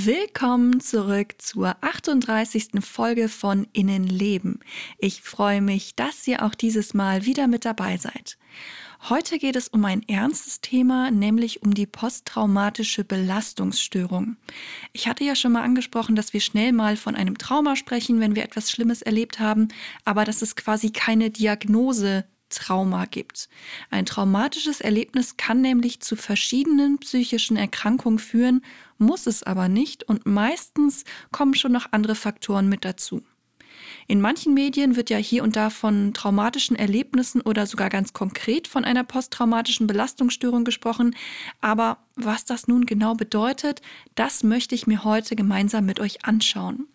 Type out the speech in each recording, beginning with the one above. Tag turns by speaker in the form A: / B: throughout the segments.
A: Willkommen zurück zur 38. Folge von Innenleben. Ich freue mich, dass ihr auch dieses Mal wieder mit dabei seid. Heute geht es um ein ernstes Thema, nämlich um die posttraumatische Belastungsstörung. Ich hatte ja schon mal angesprochen, dass wir schnell mal von einem Trauma sprechen, wenn wir etwas Schlimmes erlebt haben, aber dass es quasi keine Diagnose Trauma gibt. Ein traumatisches Erlebnis kann nämlich zu verschiedenen psychischen Erkrankungen führen, muss es aber nicht und meistens kommen schon noch andere Faktoren mit dazu. In manchen Medien wird ja hier und da von traumatischen Erlebnissen oder sogar ganz konkret von einer posttraumatischen Belastungsstörung gesprochen. Aber was das nun genau bedeutet, das möchte ich mir heute gemeinsam mit euch anschauen.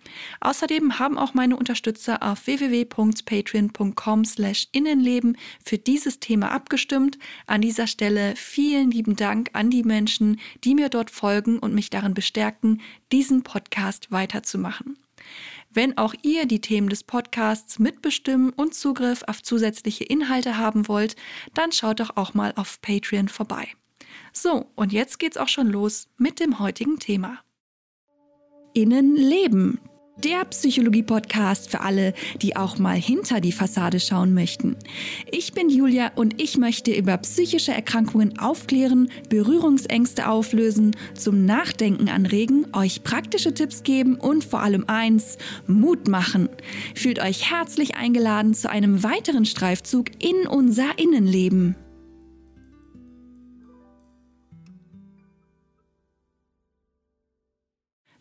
A: Außerdem haben auch meine Unterstützer auf www.patreon.com/innenleben für dieses Thema abgestimmt. An dieser Stelle vielen lieben Dank an die Menschen, die mir dort folgen und mich darin bestärken, diesen Podcast weiterzumachen. Wenn auch ihr die Themen des Podcasts mitbestimmen und Zugriff auf zusätzliche Inhalte haben wollt, dann schaut doch auch mal auf Patreon vorbei. So, und jetzt geht's auch schon los mit dem heutigen Thema. Innenleben, der Psychologie-Podcast für alle, die auch mal hinter die Fassade schauen möchten. Ich bin Julia und ich möchte über psychische Erkrankungen aufklären, Berührungsängste auflösen, zum Nachdenken anregen, euch praktische Tipps geben und vor allem eins, Mut machen. Fühlt euch herzlich eingeladen zu einem weiteren Streifzug in unser Innenleben.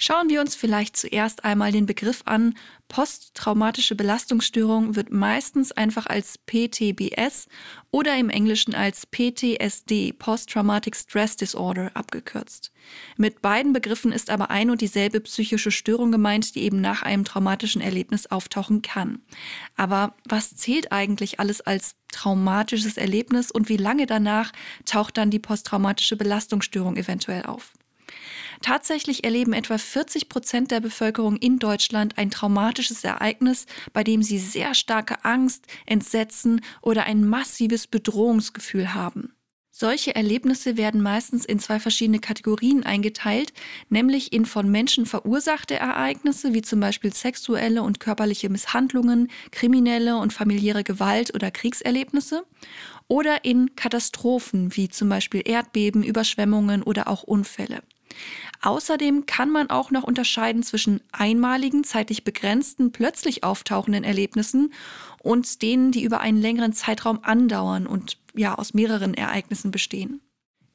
A: Schauen wir uns vielleicht zuerst einmal den Begriff an. Posttraumatische Belastungsstörung wird meistens einfach als PTBS oder im Englischen als PTSD, Post-Traumatic Stress Disorder, abgekürzt. Mit beiden Begriffen ist aber ein und dieselbe psychische Störung gemeint, die eben nach einem traumatischen Erlebnis auftauchen kann. Aber was zählt eigentlich alles als traumatisches Erlebnis und wie lange danach taucht dann die posttraumatische Belastungsstörung eventuell auf? Tatsächlich erleben etwa 40 Prozent der Bevölkerung in Deutschland ein traumatisches Ereignis, bei dem sie sehr starke Angst, Entsetzen oder ein massives Bedrohungsgefühl haben. Solche Erlebnisse werden meistens in zwei verschiedene Kategorien eingeteilt, nämlich in von Menschen verursachte Ereignisse, wie zum Beispiel sexuelle und körperliche Misshandlungen, kriminelle und familiäre Gewalt oder Kriegserlebnisse, oder in Katastrophen, wie zum Beispiel Erdbeben, Überschwemmungen oder auch Unfälle. Außerdem kann man auch noch unterscheiden zwischen einmaligen, zeitlich begrenzten, plötzlich auftauchenden Erlebnissen und denen, die über einen längeren Zeitraum andauern und ja aus mehreren Ereignissen bestehen.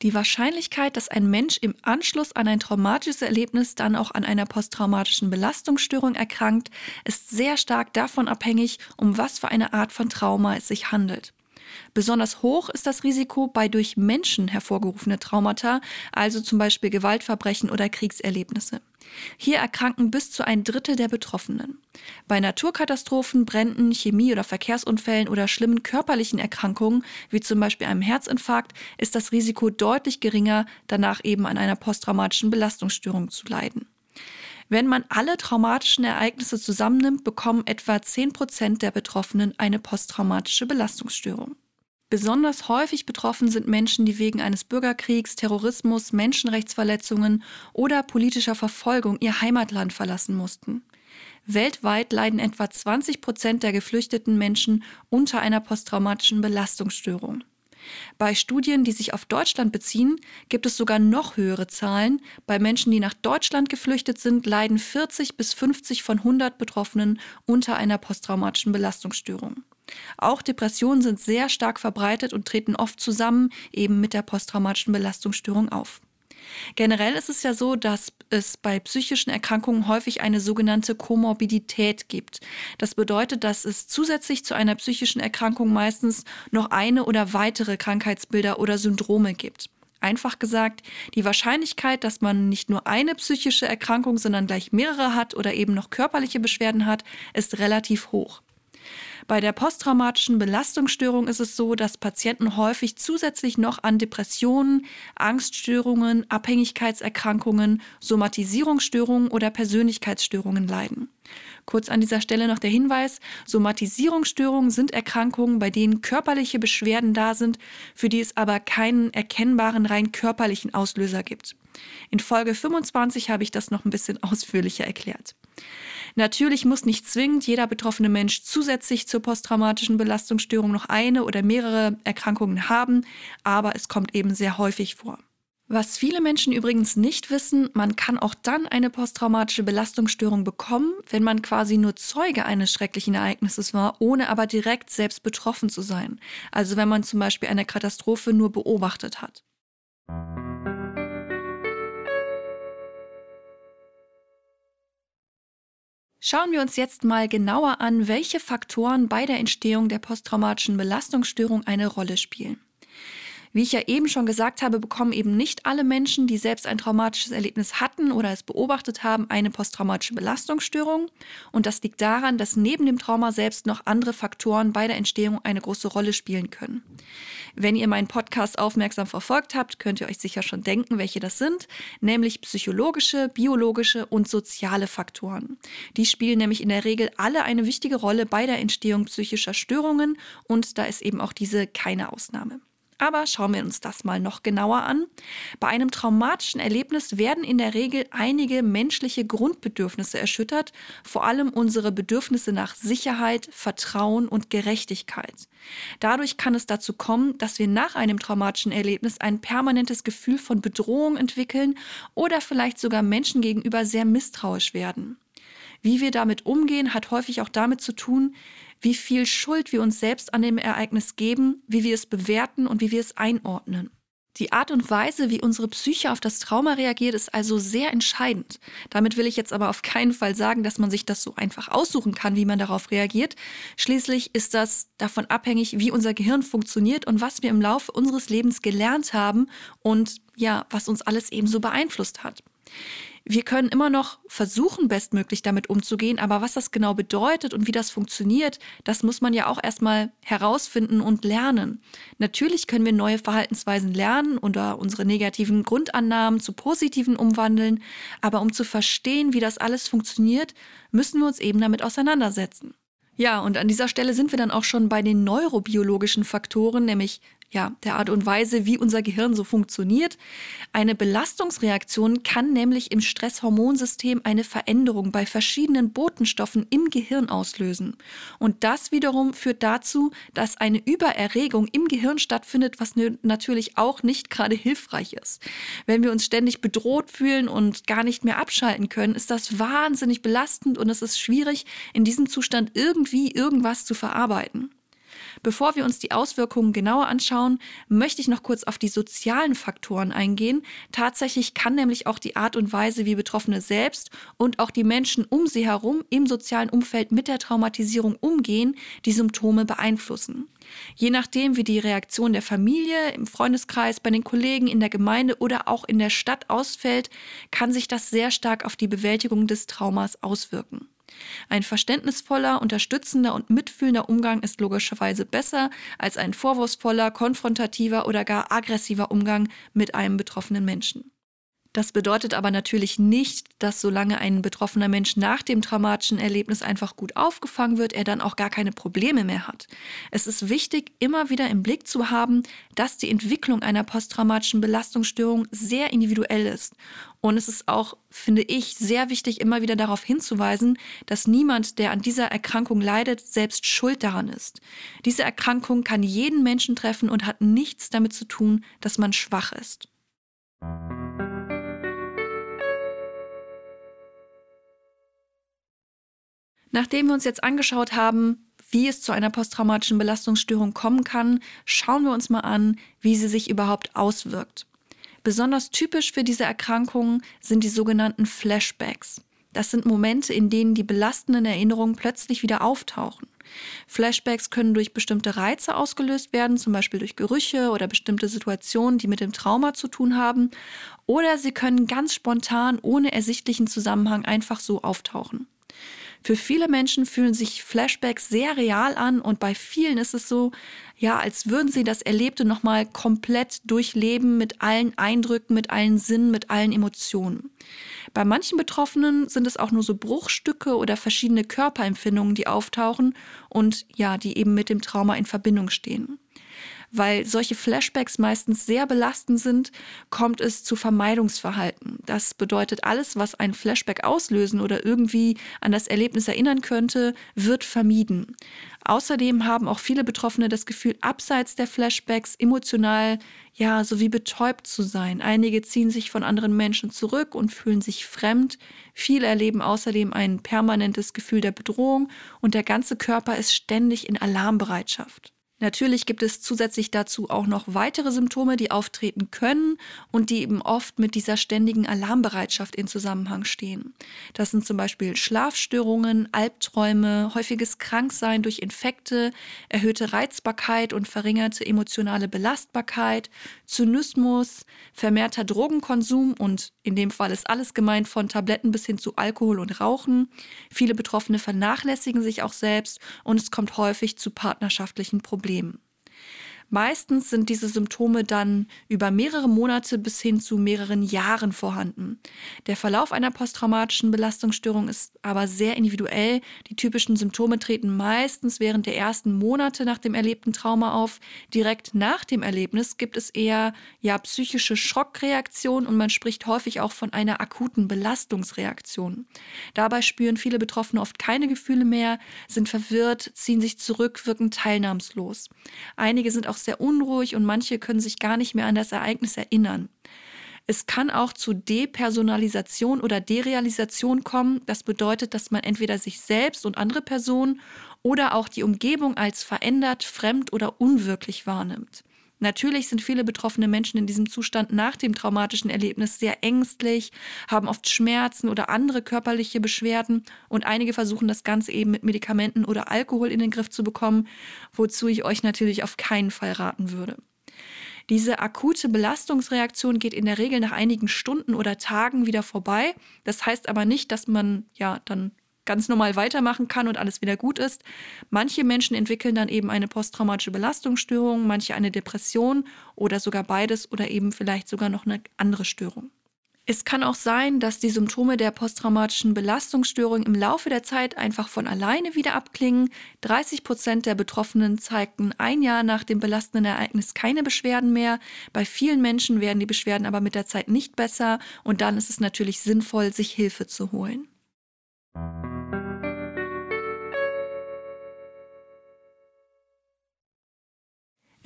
A: Die Wahrscheinlichkeit, dass ein Mensch im Anschluss an ein traumatisches Erlebnis dann auch an einer posttraumatischen Belastungsstörung erkrankt, ist sehr stark davon abhängig, um was für eine Art von Trauma es sich handelt. Besonders hoch ist das Risiko bei durch Menschen hervorgerufene Traumata, also zum Beispiel Gewaltverbrechen oder Kriegserlebnisse. Hier erkranken bis zu ein Drittel der Betroffenen. Bei Naturkatastrophen, Bränden, Chemie- oder Verkehrsunfällen oder schlimmen körperlichen Erkrankungen, wie zum Beispiel einem Herzinfarkt, ist das Risiko deutlich geringer, danach eben an einer posttraumatischen Belastungsstörung zu leiden. Wenn man alle traumatischen Ereignisse zusammennimmt, bekommen etwa 10 Prozent der Betroffenen eine posttraumatische Belastungsstörung. Besonders häufig betroffen sind Menschen, die wegen eines Bürgerkriegs, Terrorismus, Menschenrechtsverletzungen oder politischer Verfolgung ihr Heimatland verlassen mussten. Weltweit leiden etwa 20 Prozent der geflüchteten Menschen unter einer posttraumatischen Belastungsstörung. Bei Studien, die sich auf Deutschland beziehen, gibt es sogar noch höhere Zahlen. Bei Menschen, die nach Deutschland geflüchtet sind, leiden 40 bis 50 von 100 Betroffenen unter einer posttraumatischen Belastungsstörung. Auch Depressionen sind sehr stark verbreitet und treten oft zusammen eben mit der posttraumatischen Belastungsstörung auf. Generell ist es ja so, dass es bei psychischen Erkrankungen häufig eine sogenannte Komorbidität gibt. Das bedeutet, dass es zusätzlich zu einer psychischen Erkrankung meistens noch eine oder weitere Krankheitsbilder oder Syndrome gibt. Einfach gesagt, die Wahrscheinlichkeit, dass man nicht nur eine psychische Erkrankung, sondern gleich mehrere hat oder eben noch körperliche Beschwerden hat, ist relativ hoch. Bei der posttraumatischen Belastungsstörung ist es so, dass Patienten häufig zusätzlich noch an Depressionen, Angststörungen, Abhängigkeitserkrankungen, Somatisierungsstörungen oder Persönlichkeitsstörungen leiden. Kurz an dieser Stelle noch der Hinweis, Somatisierungsstörungen sind Erkrankungen, bei denen körperliche Beschwerden da sind, für die es aber keinen erkennbaren rein körperlichen Auslöser gibt. In Folge 25 habe ich das noch ein bisschen ausführlicher erklärt. Natürlich muss nicht zwingend jeder betroffene Mensch zusätzlich zur posttraumatischen Belastungsstörung noch eine oder mehrere Erkrankungen haben, aber es kommt eben sehr häufig vor. Was viele Menschen übrigens nicht wissen, man kann auch dann eine posttraumatische Belastungsstörung bekommen, wenn man quasi nur Zeuge eines schrecklichen Ereignisses war, ohne aber direkt selbst betroffen zu sein. Also wenn man zum Beispiel eine Katastrophe nur beobachtet hat. Schauen wir uns jetzt mal genauer an, welche Faktoren bei der Entstehung der posttraumatischen Belastungsstörung eine Rolle spielen. Wie ich ja eben schon gesagt habe, bekommen eben nicht alle Menschen, die selbst ein traumatisches Erlebnis hatten oder es beobachtet haben, eine posttraumatische Belastungsstörung. Und das liegt daran, dass neben dem Trauma selbst noch andere Faktoren bei der Entstehung eine große Rolle spielen können. Wenn ihr meinen Podcast aufmerksam verfolgt habt, könnt ihr euch sicher schon denken, welche das sind, nämlich psychologische, biologische und soziale Faktoren. Die spielen nämlich in der Regel alle eine wichtige Rolle bei der Entstehung psychischer Störungen und da ist eben auch diese keine Ausnahme. Aber schauen wir uns das mal noch genauer an. Bei einem traumatischen Erlebnis werden in der Regel einige menschliche Grundbedürfnisse erschüttert, vor allem unsere Bedürfnisse nach Sicherheit, Vertrauen und Gerechtigkeit. Dadurch kann es dazu kommen, dass wir nach einem traumatischen Erlebnis ein permanentes Gefühl von Bedrohung entwickeln oder vielleicht sogar Menschen gegenüber sehr misstrauisch werden. Wie wir damit umgehen, hat häufig auch damit zu tun, wie viel Schuld wir uns selbst an dem Ereignis geben, wie wir es bewerten und wie wir es einordnen. Die Art und Weise, wie unsere Psyche auf das Trauma reagiert, ist also sehr entscheidend. Damit will ich jetzt aber auf keinen Fall sagen, dass man sich das so einfach aussuchen kann, wie man darauf reagiert. Schließlich ist das davon abhängig, wie unser Gehirn funktioniert und was wir im Laufe unseres Lebens gelernt haben und ja, was uns alles ebenso beeinflusst hat. Wir können immer noch versuchen, bestmöglich damit umzugehen, aber was das genau bedeutet und wie das funktioniert, das muss man ja auch erstmal herausfinden und lernen. Natürlich können wir neue Verhaltensweisen lernen oder unsere negativen Grundannahmen zu positiven umwandeln, aber um zu verstehen, wie das alles funktioniert, müssen wir uns eben damit auseinandersetzen. Ja, und an dieser Stelle sind wir dann auch schon bei den neurobiologischen Faktoren, nämlich ja, der Art und Weise, wie unser Gehirn so funktioniert. Eine Belastungsreaktion kann nämlich im Stresshormonsystem eine Veränderung bei verschiedenen Botenstoffen im Gehirn auslösen. Und das wiederum führt dazu, dass eine Übererregung im Gehirn stattfindet, was natürlich auch nicht gerade hilfreich ist. Wenn wir uns ständig bedroht fühlen und gar nicht mehr abschalten können, ist das wahnsinnig belastend und es ist schwierig, in diesem Zustand irgendwie irgendwas zu verarbeiten. Bevor wir uns die Auswirkungen genauer anschauen, möchte ich noch kurz auf die sozialen Faktoren eingehen. Tatsächlich kann nämlich auch die Art und Weise, wie Betroffene selbst und auch die Menschen um sie herum im sozialen Umfeld mit der Traumatisierung umgehen, die Symptome beeinflussen. Je nachdem, wie die Reaktion der Familie, im Freundeskreis, bei den Kollegen, in der Gemeinde oder auch in der Stadt ausfällt, kann sich das sehr stark auf die Bewältigung des Traumas auswirken. Ein verständnisvoller, unterstützender und mitfühlender Umgang ist logischerweise besser als ein vorwurfsvoller, konfrontativer oder gar aggressiver Umgang mit einem betroffenen Menschen. Das bedeutet aber natürlich nicht, dass solange ein betroffener Mensch nach dem traumatischen Erlebnis einfach gut aufgefangen wird, er dann auch gar keine Probleme mehr hat. Es ist wichtig, immer wieder im Blick zu haben, dass die Entwicklung einer posttraumatischen Belastungsstörung sehr individuell ist. Und es ist auch, finde ich, sehr wichtig, immer wieder darauf hinzuweisen, dass niemand, der an dieser Erkrankung leidet, selbst schuld daran ist. Diese Erkrankung kann jeden Menschen treffen und hat nichts damit zu tun, dass man schwach ist. Nachdem wir uns jetzt angeschaut haben, wie es zu einer posttraumatischen Belastungsstörung kommen kann, schauen wir uns mal an, wie sie sich überhaupt auswirkt. Besonders typisch für diese Erkrankungen sind die sogenannten Flashbacks. Das sind Momente, in denen die belastenden Erinnerungen plötzlich wieder auftauchen. Flashbacks können durch bestimmte Reize ausgelöst werden, zum Beispiel durch Gerüche oder bestimmte Situationen, die mit dem Trauma zu tun haben, oder sie können ganz spontan ohne ersichtlichen Zusammenhang einfach so auftauchen. Für viele Menschen fühlen sich Flashbacks sehr real an und bei vielen ist es so, ja, als würden sie das Erlebte nochmal komplett durchleben mit allen Eindrücken, mit allen Sinnen, mit allen Emotionen. Bei manchen Betroffenen sind es auch nur so Bruchstücke oder verschiedene Körperempfindungen, die auftauchen und ja, die eben mit dem Trauma in Verbindung stehen. Weil solche Flashbacks meistens sehr belastend sind, kommt es zu Vermeidungsverhalten. Das bedeutet, alles, was ein Flashback auslösen oder irgendwie an das Erlebnis erinnern könnte, wird vermieden. Außerdem haben auch viele Betroffene das Gefühl, abseits der Flashbacks emotional, ja, sowie betäubt zu sein. Einige ziehen sich von anderen Menschen zurück und fühlen sich fremd. Viele erleben außerdem ein permanentes Gefühl der Bedrohung und der ganze Körper ist ständig in Alarmbereitschaft. Natürlich gibt es zusätzlich dazu auch noch weitere Symptome, die auftreten können und die eben oft mit dieser ständigen Alarmbereitschaft in Zusammenhang stehen. Das sind zum Beispiel Schlafstörungen, Albträume, häufiges Kranksein durch Infekte, erhöhte Reizbarkeit und verringerte emotionale Belastbarkeit, Zynismus, vermehrter Drogenkonsum und in dem Fall ist alles gemeint von Tabletten bis hin zu Alkohol und Rauchen. Viele Betroffene vernachlässigen sich auch selbst und es kommt häufig zu partnerschaftlichen Problemen. Meistens sind diese Symptome dann über mehrere Monate bis hin zu mehreren Jahren vorhanden. Der Verlauf einer posttraumatischen Belastungsstörung ist aber sehr individuell. Die typischen Symptome treten meistens während der ersten Monate nach dem erlebten Trauma auf. Direkt nach dem Erlebnis gibt es eher ja psychische Schockreaktionen und man spricht häufig auch von einer akuten Belastungsreaktion. Dabei spüren viele Betroffene oft keine Gefühle mehr, sind verwirrt, ziehen sich zurück, wirken teilnahmslos. Einige sind auch auch sehr unruhig und manche können sich gar nicht mehr an das Ereignis erinnern. Es kann auch zu Depersonalisation oder Derealisation kommen. Das bedeutet, dass man entweder sich selbst und andere Personen oder auch die Umgebung als verändert, fremd oder unwirklich wahrnimmt. Natürlich sind viele betroffene Menschen in diesem Zustand nach dem traumatischen Erlebnis sehr ängstlich, haben oft Schmerzen oder andere körperliche Beschwerden und einige versuchen das Ganze eben mit Medikamenten oder Alkohol in den Griff zu bekommen, wozu ich euch natürlich auf keinen Fall raten würde. Diese akute Belastungsreaktion geht in der Regel nach einigen Stunden oder Tagen wieder vorbei. Das heißt aber nicht, dass man ja dann ganz normal weitermachen kann und alles wieder gut ist. Manche Menschen entwickeln dann eben eine posttraumatische Belastungsstörung, manche eine Depression oder sogar beides oder eben vielleicht sogar noch eine andere Störung. Es kann auch sein, dass die Symptome der posttraumatischen Belastungsstörung im Laufe der Zeit einfach von alleine wieder abklingen. 30 Prozent der Betroffenen zeigten ein Jahr nach dem belastenden Ereignis keine Beschwerden mehr. Bei vielen Menschen werden die Beschwerden aber mit der Zeit nicht besser und dann ist es natürlich sinnvoll, sich Hilfe zu holen.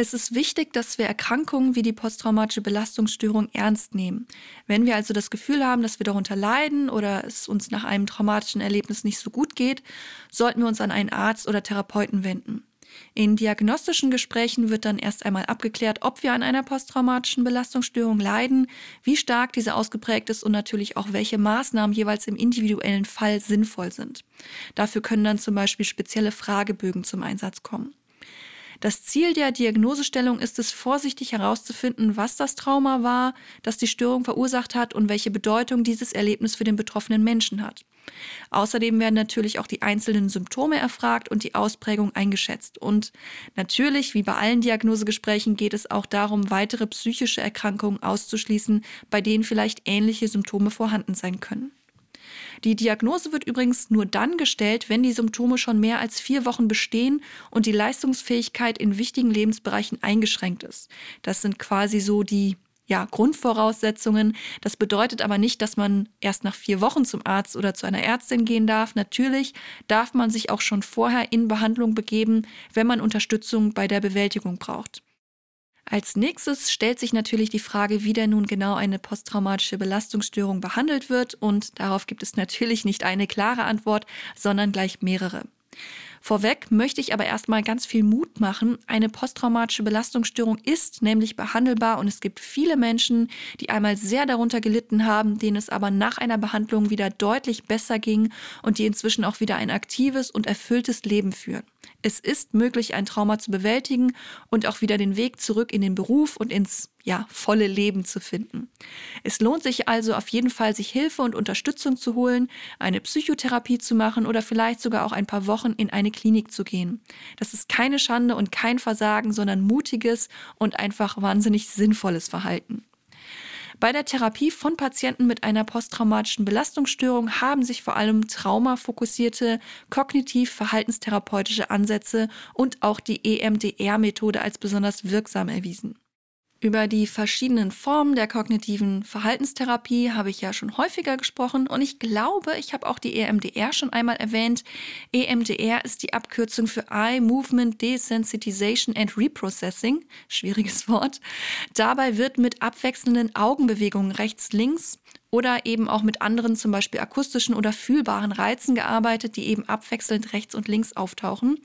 A: Es ist wichtig, dass wir Erkrankungen wie die posttraumatische Belastungsstörung ernst nehmen. Wenn wir also das Gefühl haben, dass wir darunter leiden oder es uns nach einem traumatischen Erlebnis nicht so gut geht, sollten wir uns an einen Arzt oder Therapeuten wenden. In diagnostischen Gesprächen wird dann erst einmal abgeklärt, ob wir an einer posttraumatischen Belastungsstörung leiden, wie stark diese ausgeprägt ist und natürlich auch welche Maßnahmen jeweils im individuellen Fall sinnvoll sind. Dafür können dann zum Beispiel spezielle Fragebögen zum Einsatz kommen. Das Ziel der Diagnosestellung ist es, vorsichtig herauszufinden, was das Trauma war, das die Störung verursacht hat und welche Bedeutung dieses Erlebnis für den betroffenen Menschen hat. Außerdem werden natürlich auch die einzelnen Symptome erfragt und die Ausprägung eingeschätzt. Und natürlich, wie bei allen Diagnosegesprächen, geht es auch darum, weitere psychische Erkrankungen auszuschließen, bei denen vielleicht ähnliche Symptome vorhanden sein können. Die Diagnose wird übrigens nur dann gestellt, wenn die Symptome schon mehr als vier Wochen bestehen und die Leistungsfähigkeit in wichtigen Lebensbereichen eingeschränkt ist. Das sind quasi so die ja, Grundvoraussetzungen. Das bedeutet aber nicht, dass man erst nach vier Wochen zum Arzt oder zu einer Ärztin gehen darf. Natürlich darf man sich auch schon vorher in Behandlung begeben, wenn man Unterstützung bei der Bewältigung braucht. Als nächstes stellt sich natürlich die Frage, wie denn nun genau eine posttraumatische Belastungsstörung behandelt wird und darauf gibt es natürlich nicht eine klare Antwort, sondern gleich mehrere. Vorweg möchte ich aber erstmal ganz viel Mut machen. Eine posttraumatische Belastungsstörung ist nämlich behandelbar und es gibt viele Menschen, die einmal sehr darunter gelitten haben, denen es aber nach einer Behandlung wieder deutlich besser ging und die inzwischen auch wieder ein aktives und erfülltes Leben führen. Es ist möglich, ein Trauma zu bewältigen und auch wieder den Weg zurück in den Beruf und ins ja, volle Leben zu finden. Es lohnt sich also auf jeden Fall, sich Hilfe und Unterstützung zu holen, eine Psychotherapie zu machen oder vielleicht sogar auch ein paar Wochen in eine Klinik zu gehen. Das ist keine Schande und kein Versagen, sondern mutiges und einfach wahnsinnig sinnvolles Verhalten. Bei der Therapie von Patienten mit einer posttraumatischen Belastungsstörung haben sich vor allem traumafokussierte kognitiv-verhaltenstherapeutische Ansätze und auch die EMDR-Methode als besonders wirksam erwiesen. Über die verschiedenen Formen der kognitiven Verhaltenstherapie habe ich ja schon häufiger gesprochen und ich glaube, ich habe auch die EMDR schon einmal erwähnt. EMDR ist die Abkürzung für Eye Movement Desensitization and Reprocessing, schwieriges Wort. Dabei wird mit abwechselnden Augenbewegungen rechts-links oder eben auch mit anderen, zum Beispiel akustischen oder fühlbaren Reizen gearbeitet, die eben abwechselnd rechts und links auftauchen.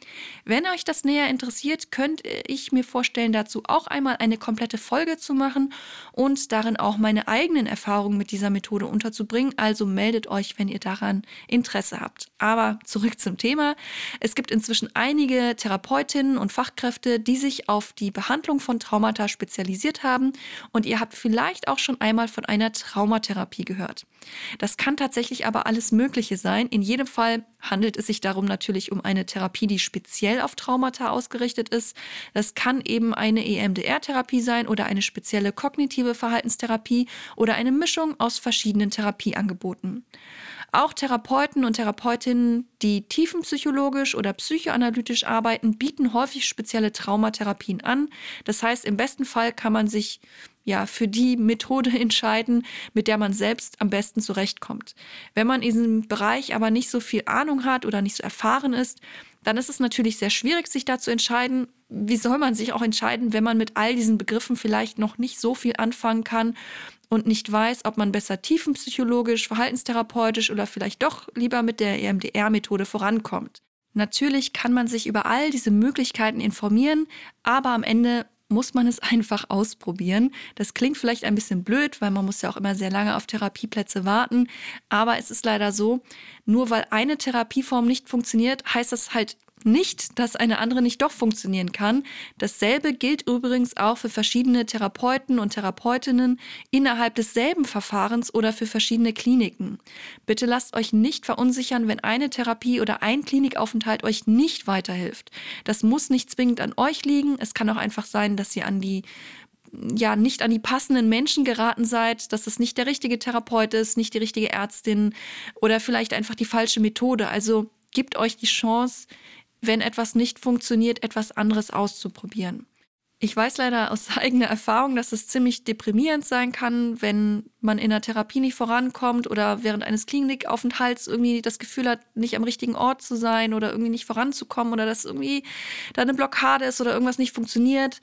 A: Wenn euch das näher interessiert, könnte ich mir vorstellen, dazu auch einmal eine komplette Folge zu machen und darin auch meine eigenen Erfahrungen mit dieser Methode unterzubringen. Also meldet euch, wenn ihr daran Interesse habt. Aber zurück zum Thema. Es gibt inzwischen einige Therapeutinnen und Fachkräfte, die sich auf die Behandlung von Traumata spezialisiert haben und ihr habt vielleicht auch schon einmal von einer Traumatherapie Therapie gehört. Das kann tatsächlich aber alles Mögliche sein. In jedem Fall handelt es sich darum natürlich um eine Therapie, die speziell auf Traumata ausgerichtet ist. Das kann eben eine EMDR-Therapie sein oder eine spezielle kognitive Verhaltenstherapie oder eine Mischung aus verschiedenen Therapieangeboten. Auch Therapeuten und Therapeutinnen, die tiefenpsychologisch oder psychoanalytisch arbeiten, bieten häufig spezielle Traumatherapien an. Das heißt, im besten Fall kann man sich ja, für die Methode entscheiden, mit der man selbst am besten zurechtkommt. Wenn man in diesem Bereich aber nicht so viel Ahnung hat oder nicht so erfahren ist, dann ist es natürlich sehr schwierig, sich da zu entscheiden. Wie soll man sich auch entscheiden, wenn man mit all diesen Begriffen vielleicht noch nicht so viel anfangen kann und nicht weiß, ob man besser tiefenpsychologisch, verhaltenstherapeutisch oder vielleicht doch lieber mit der EMDR-Methode vorankommt? Natürlich kann man sich über all diese Möglichkeiten informieren, aber am Ende muss man es einfach ausprobieren. Das klingt vielleicht ein bisschen blöd, weil man muss ja auch immer sehr lange auf Therapieplätze warten. Aber es ist leider so, nur weil eine Therapieform nicht funktioniert, heißt das halt nicht, dass eine andere nicht doch funktionieren kann. Dasselbe gilt übrigens auch für verschiedene Therapeuten und Therapeutinnen innerhalb desselben Verfahrens oder für verschiedene Kliniken. Bitte lasst euch nicht verunsichern, wenn eine Therapie oder ein Klinikaufenthalt euch nicht weiterhilft. Das muss nicht zwingend an euch liegen. Es kann auch einfach sein, dass ihr an die ja nicht an die passenden Menschen geraten seid, dass es nicht der richtige Therapeut ist, nicht die richtige Ärztin oder vielleicht einfach die falsche Methode. Also gebt euch die Chance, wenn etwas nicht funktioniert, etwas anderes auszuprobieren. Ich weiß leider aus eigener Erfahrung, dass es ziemlich deprimierend sein kann, wenn man in der Therapie nicht vorankommt oder während eines Klinikaufenthalts irgendwie das Gefühl hat, nicht am richtigen Ort zu sein oder irgendwie nicht voranzukommen oder dass irgendwie da eine Blockade ist oder irgendwas nicht funktioniert.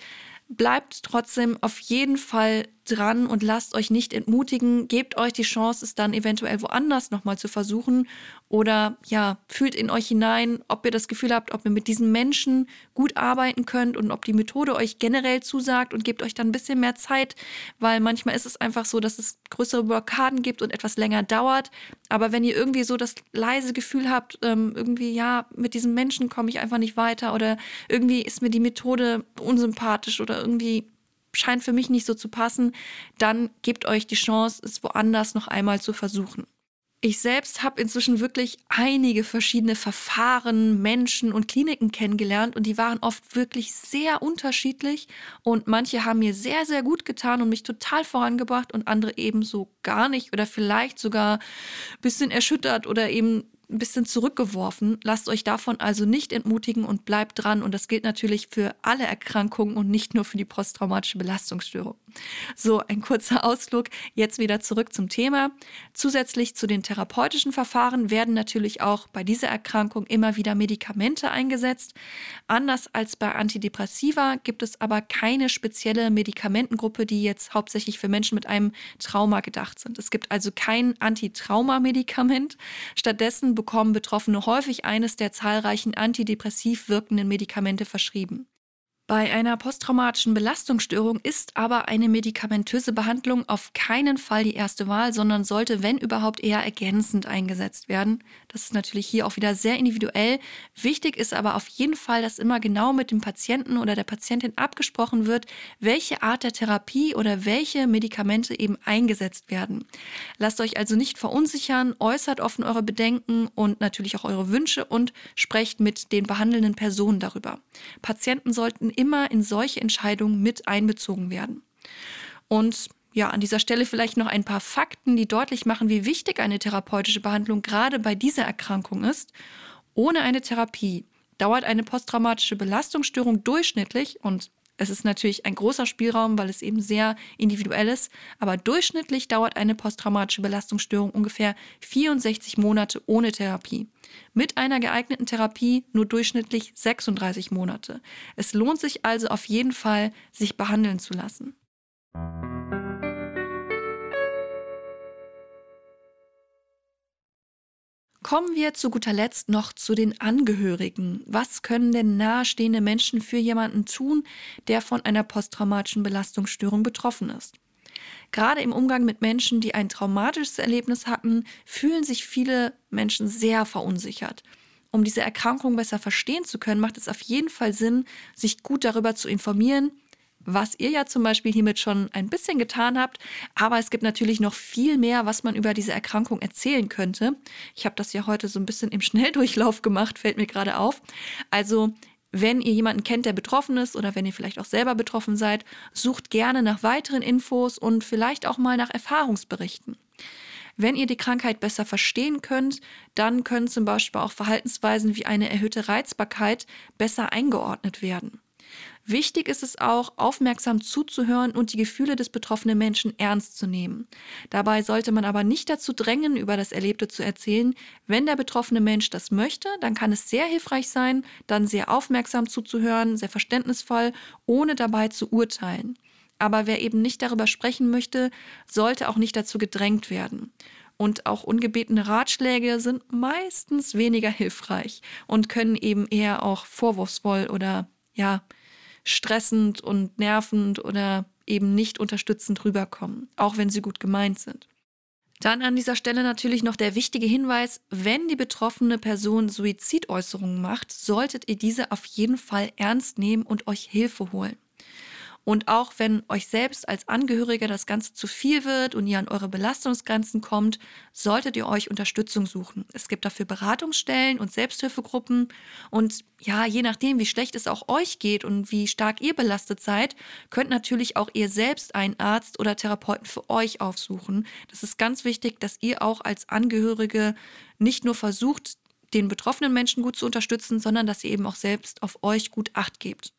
A: Bleibt trotzdem auf jeden Fall dran und lasst euch nicht entmutigen. Gebt euch die Chance, es dann eventuell woanders nochmal zu versuchen. Oder ja, fühlt in euch hinein, ob ihr das Gefühl habt, ob ihr mit diesen Menschen gut arbeiten könnt und ob die Methode euch generell zusagt und gebt euch dann ein bisschen mehr Zeit, weil manchmal ist es einfach so, dass es größere Blockaden gibt und etwas länger dauert. Aber wenn ihr irgendwie so das leise Gefühl habt, ähm, irgendwie, ja, mit diesen Menschen komme ich einfach nicht weiter oder irgendwie ist mir die Methode unsympathisch oder irgendwie scheint für mich nicht so zu passen, dann gebt euch die Chance, es woanders noch einmal zu versuchen. Ich selbst habe inzwischen wirklich einige verschiedene Verfahren, Menschen und Kliniken kennengelernt und die waren oft wirklich sehr unterschiedlich und manche haben mir sehr, sehr gut getan und mich total vorangebracht und andere ebenso gar nicht oder vielleicht sogar ein bisschen erschüttert oder eben ein bisschen zurückgeworfen. Lasst euch davon also nicht entmutigen und bleibt dran. Und das gilt natürlich für alle Erkrankungen und nicht nur für die posttraumatische Belastungsstörung. So, ein kurzer Ausflug. Jetzt wieder zurück zum Thema. Zusätzlich zu den therapeutischen Verfahren werden natürlich auch bei dieser Erkrankung immer wieder Medikamente eingesetzt. Anders als bei Antidepressiva gibt es aber keine spezielle Medikamentengruppe, die jetzt hauptsächlich für Menschen mit einem Trauma gedacht sind. Es gibt also kein Antitrauma-Medikament. Stattdessen bekommen Betroffene häufig eines der zahlreichen antidepressiv wirkenden Medikamente verschrieben. Bei einer posttraumatischen Belastungsstörung ist aber eine medikamentöse Behandlung auf keinen Fall die erste Wahl, sondern sollte, wenn überhaupt, eher ergänzend eingesetzt werden. Das ist natürlich hier auch wieder sehr individuell. Wichtig ist aber auf jeden Fall, dass immer genau mit dem Patienten oder der Patientin abgesprochen wird, welche Art der Therapie oder welche Medikamente eben eingesetzt werden. Lasst euch also nicht verunsichern, äußert offen eure Bedenken und natürlich auch eure Wünsche und sprecht mit den behandelnden Personen darüber. Patienten sollten immer in solche Entscheidungen mit einbezogen werden. Und ja, an dieser Stelle vielleicht noch ein paar Fakten, die deutlich machen, wie wichtig eine therapeutische Behandlung gerade bei dieser Erkrankung ist. Ohne eine Therapie dauert eine posttraumatische Belastungsstörung durchschnittlich und es ist natürlich ein großer Spielraum, weil es eben sehr individuell ist. Aber durchschnittlich dauert eine posttraumatische Belastungsstörung ungefähr 64 Monate ohne Therapie. Mit einer geeigneten Therapie nur durchschnittlich 36 Monate. Es lohnt sich also auf jeden Fall, sich behandeln zu lassen. Kommen wir zu guter Letzt noch zu den Angehörigen. Was können denn nahestehende Menschen für jemanden tun, der von einer posttraumatischen Belastungsstörung betroffen ist? Gerade im Umgang mit Menschen, die ein traumatisches Erlebnis hatten, fühlen sich viele Menschen sehr verunsichert. Um diese Erkrankung besser verstehen zu können, macht es auf jeden Fall Sinn, sich gut darüber zu informieren, was ihr ja zum Beispiel hiermit schon ein bisschen getan habt. Aber es gibt natürlich noch viel mehr, was man über diese Erkrankung erzählen könnte. Ich habe das ja heute so ein bisschen im Schnelldurchlauf gemacht, fällt mir gerade auf. Also wenn ihr jemanden kennt, der betroffen ist oder wenn ihr vielleicht auch selber betroffen seid, sucht gerne nach weiteren Infos und vielleicht auch mal nach Erfahrungsberichten. Wenn ihr die Krankheit besser verstehen könnt, dann können zum Beispiel auch Verhaltensweisen wie eine erhöhte Reizbarkeit besser eingeordnet werden. Wichtig ist es auch, aufmerksam zuzuhören und die Gefühle des betroffenen Menschen ernst zu nehmen. Dabei sollte man aber nicht dazu drängen, über das Erlebte zu erzählen. Wenn der betroffene Mensch das möchte, dann kann es sehr hilfreich sein, dann sehr aufmerksam zuzuhören, sehr verständnisvoll, ohne dabei zu urteilen. Aber wer eben nicht darüber sprechen möchte, sollte auch nicht dazu gedrängt werden. Und auch ungebetene Ratschläge sind meistens weniger hilfreich und können eben eher auch vorwurfsvoll oder ja, stressend und nervend oder eben nicht unterstützend rüberkommen, auch wenn sie gut gemeint sind. Dann an dieser Stelle natürlich noch der wichtige Hinweis, wenn die betroffene Person Suizidäußerungen macht, solltet ihr diese auf jeden Fall ernst nehmen und euch Hilfe holen. Und auch wenn euch selbst als Angehöriger das Ganze zu viel wird und ihr an eure Belastungsgrenzen kommt, solltet ihr euch Unterstützung suchen. Es gibt dafür Beratungsstellen und Selbsthilfegruppen. Und ja, je nachdem, wie schlecht es auch euch geht und wie stark ihr belastet seid, könnt natürlich auch ihr selbst einen Arzt oder Therapeuten für euch aufsuchen. Das ist ganz wichtig, dass ihr auch als Angehörige nicht nur versucht, den betroffenen Menschen gut zu unterstützen, sondern dass ihr eben auch selbst auf euch gut acht gebt.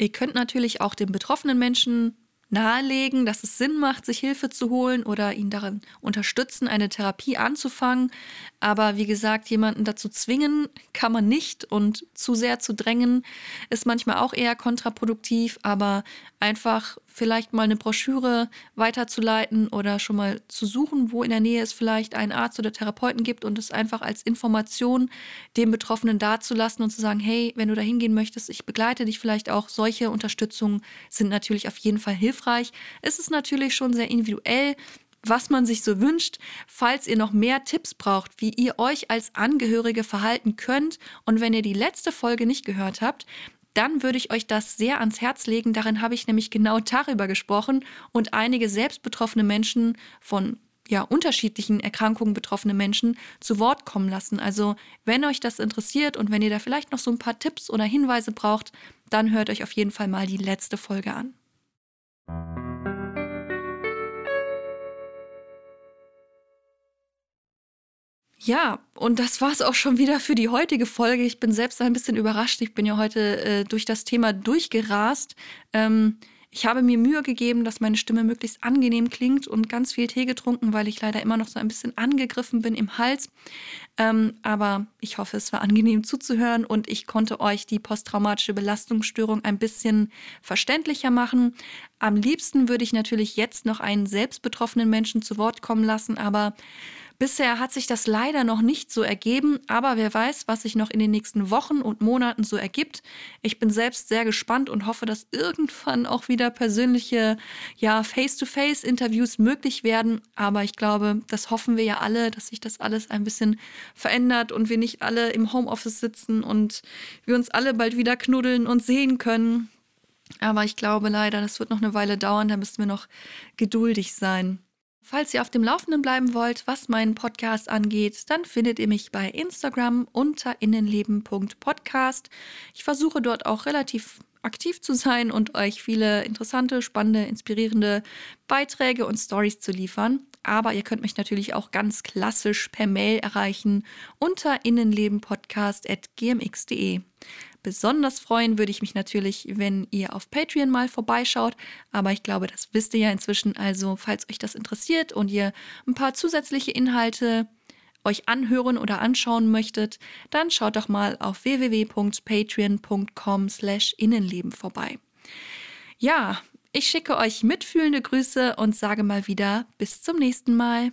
A: Ihr könnt natürlich auch den betroffenen Menschen nahelegen, dass es Sinn macht, sich Hilfe zu holen oder ihn darin unterstützen, eine Therapie anzufangen. Aber wie gesagt, jemanden dazu zwingen kann man nicht und zu sehr zu drängen ist manchmal auch eher kontraproduktiv. Aber einfach vielleicht mal eine Broschüre weiterzuleiten oder schon mal zu suchen, wo in der Nähe es vielleicht einen Arzt oder Therapeuten gibt und es einfach als Information dem Betroffenen dazulassen und zu sagen, hey, wenn du da hingehen möchtest, ich begleite dich vielleicht auch. Solche Unterstützungen sind natürlich auf jeden Fall hilfreich. Es ist natürlich schon sehr individuell, was man sich so wünscht. Falls ihr noch mehr Tipps braucht, wie ihr euch als Angehörige verhalten könnt und wenn ihr die letzte Folge nicht gehört habt, dann würde ich euch das sehr ans Herz legen. Darin habe ich nämlich genau darüber gesprochen und einige selbst betroffene Menschen von ja, unterschiedlichen Erkrankungen betroffene Menschen zu Wort kommen lassen. Also, wenn euch das interessiert und wenn ihr da vielleicht noch so ein paar Tipps oder Hinweise braucht, dann hört euch auf jeden Fall mal die letzte Folge an. Ja, und das war es auch schon wieder für die heutige Folge. Ich bin selbst ein bisschen überrascht. Ich bin ja heute äh, durch das Thema durchgerast. Ähm, ich habe mir Mühe gegeben, dass meine Stimme möglichst angenehm klingt und ganz viel Tee getrunken, weil ich leider immer noch so ein bisschen angegriffen bin im Hals. Ähm, aber ich hoffe, es war angenehm zuzuhören und ich konnte euch die posttraumatische Belastungsstörung ein bisschen verständlicher machen. Am liebsten würde ich natürlich jetzt noch einen selbst betroffenen Menschen zu Wort kommen lassen, aber Bisher hat sich das leider noch nicht so ergeben, aber wer weiß, was sich noch in den nächsten Wochen und Monaten so ergibt. Ich bin selbst sehr gespannt und hoffe, dass irgendwann auch wieder persönliche, ja, Face-to-Face-Interviews möglich werden. Aber ich glaube, das hoffen wir ja alle, dass sich das alles ein bisschen verändert und wir nicht alle im Homeoffice sitzen und wir uns alle bald wieder knuddeln und sehen können. Aber ich glaube leider, das wird noch eine Weile dauern, da müssen wir noch geduldig sein. Falls ihr auf dem Laufenden bleiben wollt, was meinen Podcast angeht, dann findet ihr mich bei Instagram unter innenleben.podcast. Ich versuche dort auch relativ aktiv zu sein und euch viele interessante, spannende, inspirierende Beiträge und Stories zu liefern. Aber ihr könnt mich natürlich auch ganz klassisch per Mail erreichen unter innenlebenpodcast.gmx.de. Besonders freuen würde ich mich natürlich, wenn ihr auf Patreon mal vorbeischaut. Aber ich glaube, das wisst ihr ja inzwischen. Also, falls euch das interessiert und ihr ein paar zusätzliche Inhalte euch anhören oder anschauen möchtet, dann schaut doch mal auf www.patreon.com/innenleben vorbei. Ja, ich schicke euch mitfühlende Grüße und sage mal wieder bis zum nächsten Mal.